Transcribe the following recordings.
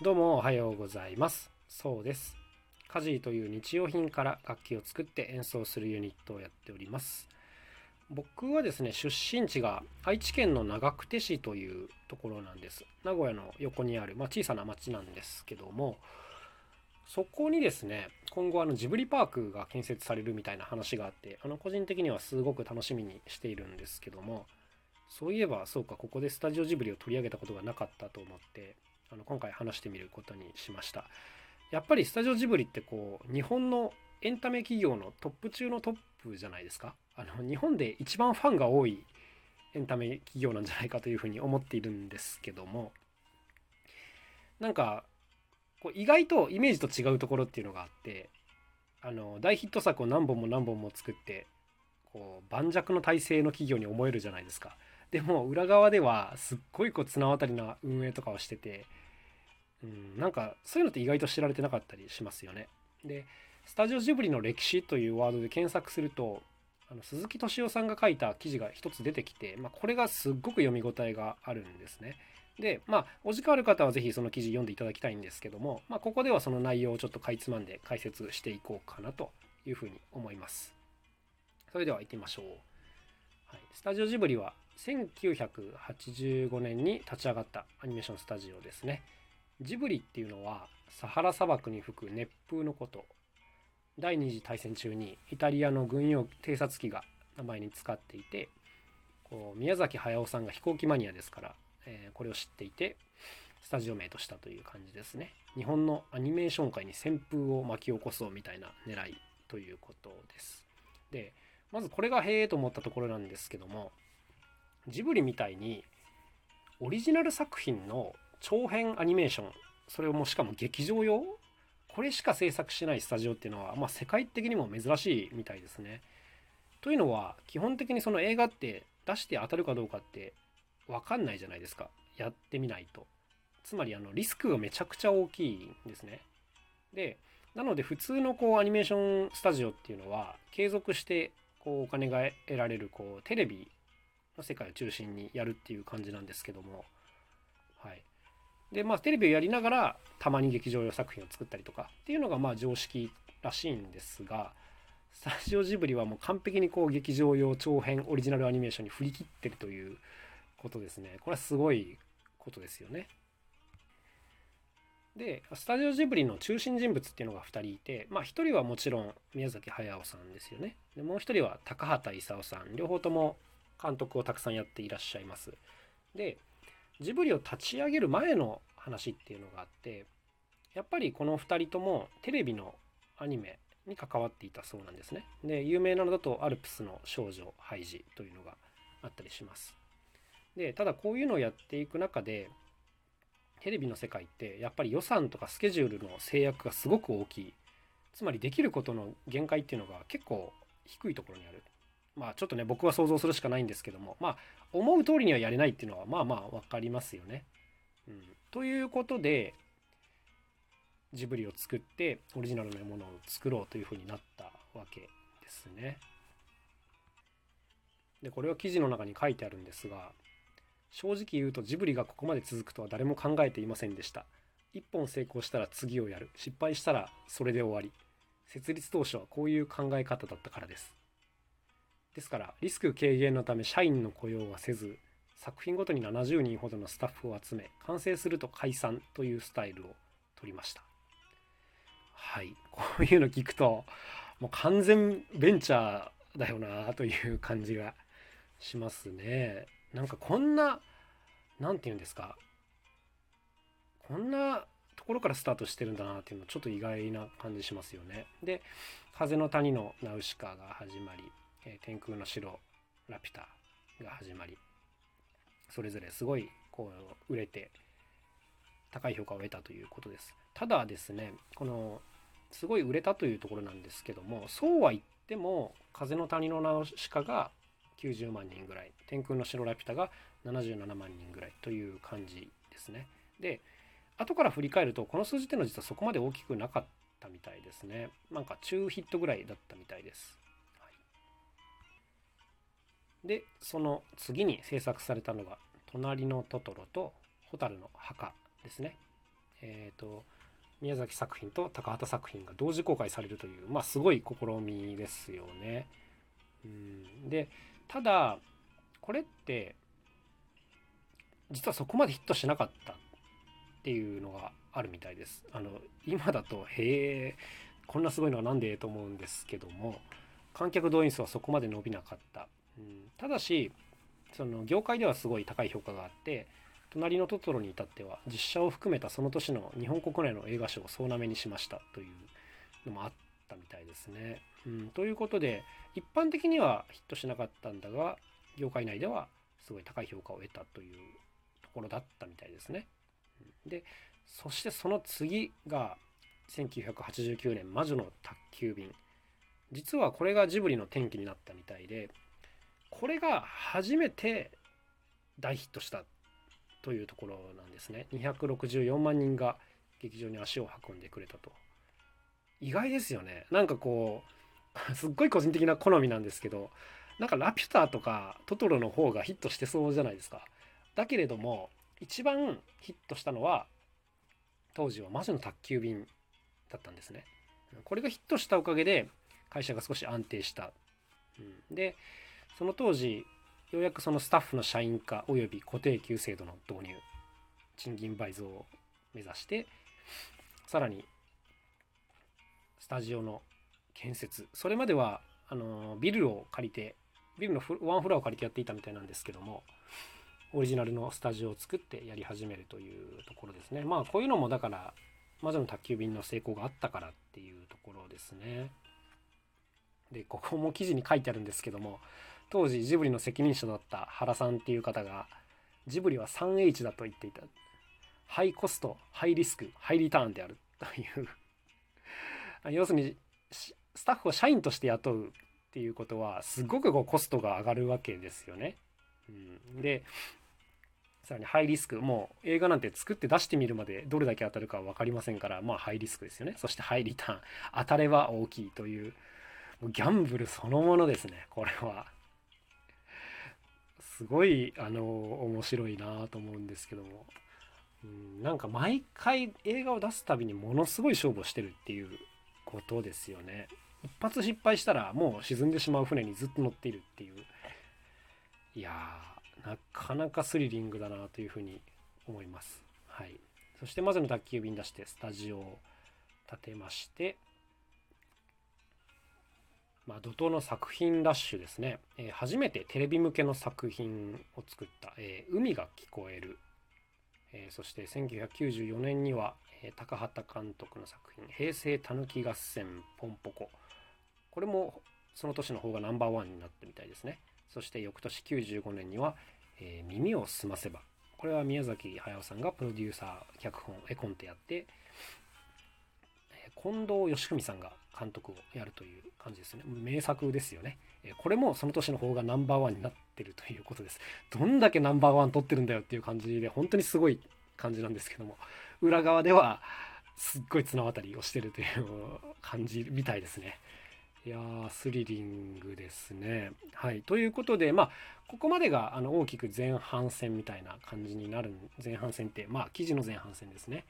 どうもおはようございます。そうです。カジーという日用品から楽器を作って演奏するユニットをやっております。僕はですね出身地が愛知県の長久手市というところなんです。名古屋の横にある、まあ、小さな町なんですけどもそこにですね今後あのジブリパークが建設されるみたいな話があってあの個人的にはすごく楽しみにしているんですけどもそういえばそうかここでスタジオジブリを取り上げたことがなかったと思ってあの今回話してみることにしました。やっぱりスタジオジブリってこう日本のエンタメ企業のトップ中のトップじゃないですか。あの日本で一番ファンが多いエンタメ企業なんじゃないかというふうに思っているんですけども。なんかこう意外とイメージと違うところっていうのがあってあの大ヒット作を何本も何本も作ってこう盤石の体制の企業に思えるじゃないですか。でも裏側ではすっごいこう綱渡りな運営とかをしててうん、なんかそういうのって意外と知られてなかったりしますよね。でスタジオジブリの歴史というワードで検索するとあの鈴木敏夫さんが書いた記事が一つ出てきて、まあ、これがすっごく読み応えがあるんですね。でまあお時間ある方は是非その記事読んでいただきたいんですけども、まあ、ここではその内容をちょっとかいつまんで解説していこうかなというふうに思います。それでは行ってみましょう。はい、スタジオジブリは1985年に立ち上がったアニメーションスタジオですね。ジブリっていうのはサハラ砂漠に吹く熱風のこと。第二次大戦中にイタリアの軍用偵察機が名前に使っていてこう宮崎駿さんが飛行機マニアですから、えー、これを知っていてスタジオ名としたという感じですね。日本のアニメーション界に旋風を巻き起こそうみたいな狙いということです。でまずこれがへえと思ったところなんですけどもジブリみたいにオリジナル作品の長編アニメーションそれをもしかも劇場用これしか制作しないスタジオっていうのは、まあ、世界的にも珍しいみたいですね。というのは基本的にその映画って出して当たるかどうかって分かんないじゃないですかやってみないと。つまりあのリスクがめちゃくちゃ大きいんですね。でなので普通のこうアニメーションスタジオっていうのは継続してこうお金が得られるこうテレビの世界を中心にやるっていう感じなんですけども。はい。でまあテレビをやりながらたまに劇場用作品を作ったりとかっていうのがまあ常識らしいんですがスタジオジブリはもう完璧にこう劇場用長編オリジナルアニメーションに振り切ってるということですね。これはすごいことですよね。でスタジオジブリの中心人物っていうのが2人いてまあ1人はもちろん宮崎駿さんですよねでもう1人は高畑勲さん両方とも監督をたくさんやっていらっしゃいますでジブリを立ち上げる前の話っていうのがあってやっぱりこの2人ともテレビのアニメに関わっていたそうなんですね。で有名なのだと「アルプスの少女ハイジ」というのがあったりします。でただこういうのをやっていく中でテレビの世界ってやっぱり予算とかスケジュールの制約がすごく大きいつまりできることの限界っていうのが結構低いところにあるまあちょっとね僕は想像するしかないんですけどもまあ思う通りにはやれないっていうのはまあまあ分かりますよね。うん、ということでジブリを作ってオリジナルのものを作ろうというふうになったわけですね。でこれは記事の中に書いてあるんですが正直言うとジブリがここまで続くとは誰も考えていませんでした。一本成功したら次をやる。失敗したらそれで終わり。設立当初はこういう考え方だったからです。ですからリスク軽減のため社員の雇用はせず作品ごとに70人ほどのスタッフを集め完成すると解散というスタイルを取りました。はい。こういうの聞くともう完全ベンチャーだよなという感じがしますね。なんかこんな何て言うんですかこんなところからスタートしてるんだなっていうのちょっと意外な感じしますよね。で「風の谷のナウシカ」が始まりえ天空の城ラピュタが始まりそれぞれすごいこう売れて高い評価を得たということです。ただですねこのすごい売れたというところなんですけどもそうは言っても風の谷のナウシカが90万人ぐらい。天空の城ラピュタが77万人ぐらいという感じですね。で後から振り返るとこの数字っていうのは実はそこまで大きくなかったみたいですね。なんか中ヒットぐらいだったみたいです。はい。でその次に制作されたのが「隣のトトロ」と「蛍の墓」ですね、えーと、宮崎作品と高畑作品が同時公開されるという、まあ、すごい試みですよね。うん、でただこれって実はそこまでヒットしなかったっていうのがあるみたいです。あの今だとへえこんなすごいのは何でと思うんですけども観客動員数はそこまで伸びなかった。うん、ただしその業界ではすごい高い評価があって隣のトトロに至っては実写を含めたその年の日本国内の映画賞を総なめにしましたというのもあったみたいですね。うん、ということで一般的にはヒットしなかったんだが業界内ではすごい高い評価を得たというところだったみたいですね。でそしてその次が1989年「魔女の宅急便」実はこれがジブリの転機になったみたいでこれが初めて大ヒットしたというところなんですね。264万人が劇場に足を運んでくれたと。意外ですよね。なんかこう すっごい個人的な好みなんですけどなんかラピュタとかトトロの方がヒットしてそうじゃないですか。だけれども一番ヒットしたのは当時は魔女の宅急便だったんですね。これがヒットしたおかげで会社が少し安定した、うん、でその当時ようやくそのスタッフの社員化および固定給制度の導入賃金倍増を目指してさらにスタジオの建設。それまではあのビルを借りてビルのワンフロアを借りてやっていたみたいなんですけどもオリジナルのスタジオを作ってやり始めるというところですね。まあこういうのもだから魔女の宅急便の成功があったからっていうところですね。でここも記事に書いてあるんですけども当時ジブリの責任者だった原さんっていう方がジブリは 3H だと言っていた。ハイコストハイリスクハイリターンであるという。要するにスタッフを社員として雇うっていうことはすごくこうコストが上がるわけですよね。うん、でさらにハイリスク。もう映画なんて作って出してみるまでどれだけ当たるか分かりませんからまあハイリスクですよね。そしてハイリターン。当たれば大きいというギャンブルそのものですね。これは。すごいあの面白いなと思うんですけども、うん、なんか毎回映画を出すたびにものすごい勝負をしてるっていうことですよね。一発失敗したらもう沈んでしまう船にずっと乗っているっていう。いやーなかなかスリリングだなというふうに思います。はい、そしてまずの宅急便出してスタジオを建てましてまあ、怒涛の作品ラッシュですね、えー、初めてテレビ向けの作品を作った「えー、海が聞こえる」えー、そして1994年には、え高畑監督の作品「平成たぬき合戦ポンポコ」これもその年の方がナンバーワンになったみたいですね。そして翌年95年には「え耳をすませば」これは宮崎駿さんがプロデューサー脚本絵コンテやって近藤義文さんが監督をやるという感じですね。名作ですよね。これもその年の方がナンバーワンになってるということです。どんだけナンバーワン取ってるんだよっていう感じで本当にすごい感じなんですけども。裏側ではすっごい綱渡りをしてるという感じみたいですね。いやースリリングですね。はい。ということで、まあ、ここまでがあの大きく前半戦みたいな感じになる、前半戦って、まあ、記事の前半戦ですね。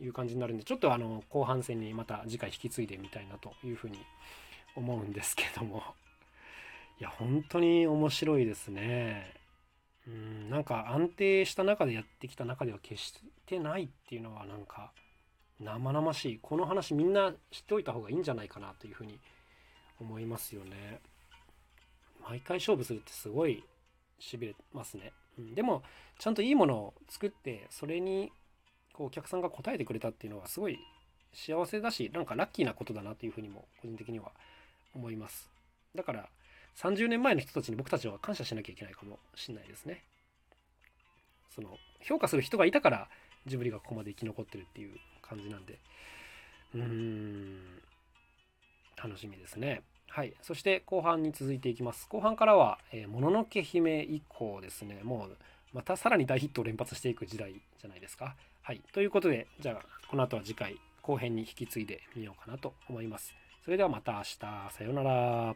いう感じになるんでちょっとあの後半戦にまた次回引き継いでみたいなというふうに思うんですけどもいや本当に面白いですねうんなんか安定した中でやってきた中では決してないっていうのはなんか生々しいこの話みんな知っておいた方がいいんじゃないかなというふうに思います思いますよね。毎回勝負するってすごいしびれますね、うん、でもちゃんといいものを作ってそれにこうお客さんが答えてくれたっていうのはすごい幸せだしなんかラッキーなことだなというふうにも個人的には思います。だから30年前の人たちに僕たちは感謝しなきゃいけないかもしれないですね。その評価する人がいたからジブリがここまで生き残ってるっていう感じなんで。うーん。楽しみですねはいそして後半に続いていきます後半からはえ「もののけ姫」以降ですねもうまたさらに大ヒットを連発していく時代じゃないですかはい。ということで、じゃあ、この後は次回、後編に引き継いでみようかなと思います。それではまた明日、さようなら。